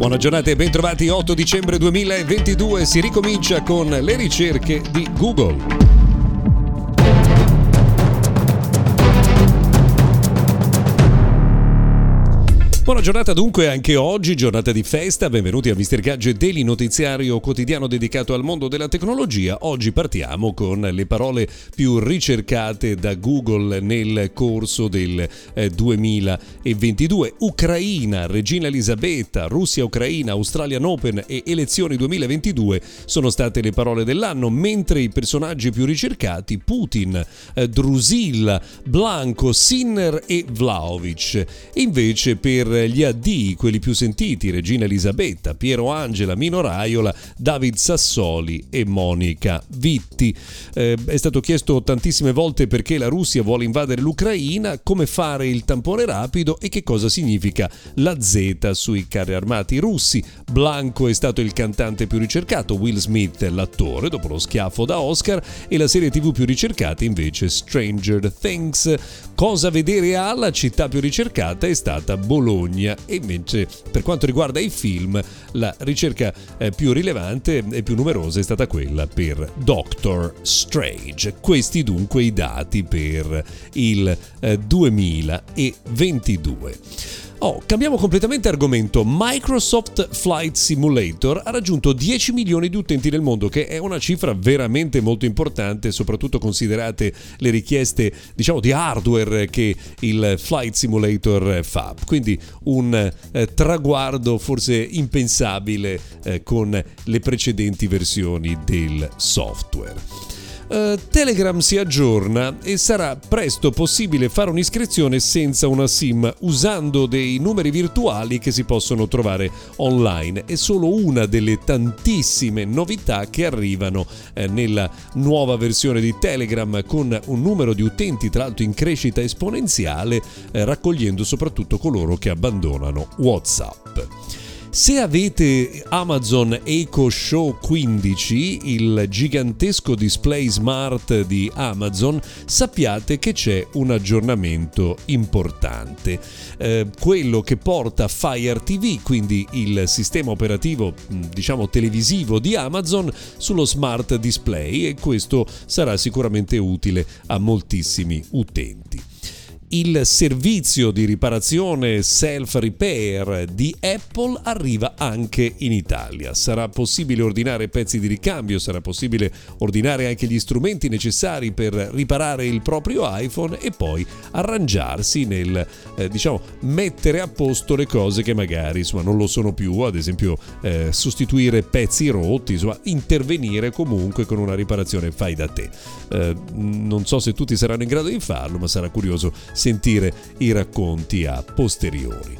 Buona giornata e bentrovati 8 dicembre 2022 si ricomincia con le ricerche di Google. Buona giornata dunque anche oggi, giornata di festa, benvenuti a Mr. Gadget Daily, notiziario quotidiano dedicato al mondo della tecnologia. Oggi partiamo con le parole più ricercate da Google nel corso del 2022. Eh, Ucraina, Regina Elisabetta, Russia-Ucraina, Australian Open e elezioni 2022 sono state le parole dell'anno, mentre i personaggi più ricercati Putin, eh, Drusilla, Blanco, Sinner e Vlaovic. Invece per gli AD, quelli più sentiti, Regina Elisabetta, Piero Angela, Mino Raiola, David Sassoli e Monica Vitti. Eh, è stato chiesto tantissime volte perché la Russia vuole invadere l'Ucraina, come fare il tampone rapido e che cosa significa la Z sui carri armati russi. Blanco è stato il cantante più ricercato, Will Smith l'attore dopo lo schiaffo da Oscar e la serie tv più ricercata invece Stranger Things. Cosa vedere alla città più ricercata è stata Bologna e invece per quanto riguarda i film la ricerca eh, più rilevante e più numerosa è stata quella per Doctor Strange. Questi dunque i dati per il 2022. Oh, cambiamo completamente argomento. Microsoft Flight Simulator ha raggiunto 10 milioni di utenti nel mondo, che è una cifra veramente molto importante, soprattutto considerate le richieste, diciamo, di hardware che il Flight Simulator fa. Quindi un eh, traguardo forse impensabile eh, con le precedenti versioni del software. Uh, Telegram si aggiorna e sarà presto possibile fare un'iscrizione senza una SIM usando dei numeri virtuali che si possono trovare online. È solo una delle tantissime novità che arrivano eh, nella nuova versione di Telegram con un numero di utenti tra l'altro in crescita esponenziale, eh, raccogliendo soprattutto coloro che abbandonano WhatsApp. Se avete Amazon Echo Show 15, il gigantesco display smart di Amazon, sappiate che c'è un aggiornamento importante. Eh, quello che porta Fire TV, quindi il sistema operativo diciamo televisivo di Amazon, sullo smart display e questo sarà sicuramente utile a moltissimi utenti il servizio di riparazione self-repair di Apple arriva anche in Italia. Sarà possibile ordinare pezzi di ricambio, sarà possibile ordinare anche gli strumenti necessari per riparare il proprio iPhone e poi arrangiarsi nel, eh, diciamo, mettere a posto le cose che magari insomma, non lo sono più, ad esempio eh, sostituire pezzi rotti, insomma, intervenire comunque con una riparazione fai da te. Eh, non so se tutti saranno in grado di farlo, ma sarà curioso sentire i racconti a posteriori.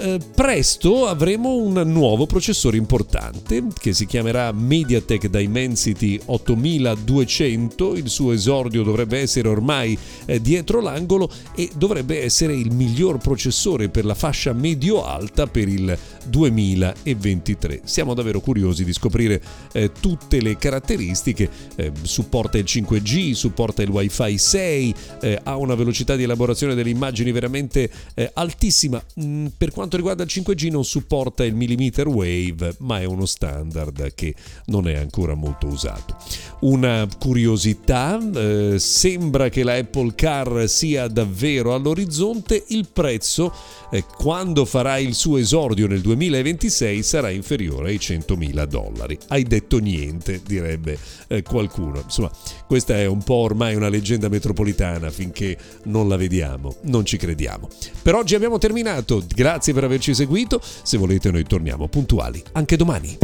Eh, presto avremo un nuovo processore importante che si chiamerà MediaTek Dimensity 8200. Il suo esordio dovrebbe essere ormai eh, dietro l'angolo e dovrebbe essere il miglior processore per la fascia medio-alta per il 2023. Siamo davvero curiosi di scoprire eh, tutte le caratteristiche. Eh, supporta il 5G, supporta il Wi-Fi 6, eh, ha una velocità di elaborazione delle immagini veramente altissima. Mm, per quanto quanto riguarda il 5G non supporta il millimeter wave, ma è uno standard che non è ancora molto usato. Una curiosità, eh, sembra che la Apple Car sia davvero all'orizzonte, il prezzo eh, quando farà il suo esordio nel 2026 sarà inferiore ai 100.000 dollari. Hai detto niente, direbbe eh, qualcuno. Insomma, questa è un po' ormai una leggenda metropolitana, finché non la vediamo, non ci crediamo. Per oggi abbiamo terminato, grazie per averci seguito, se volete noi torniamo puntuali anche domani.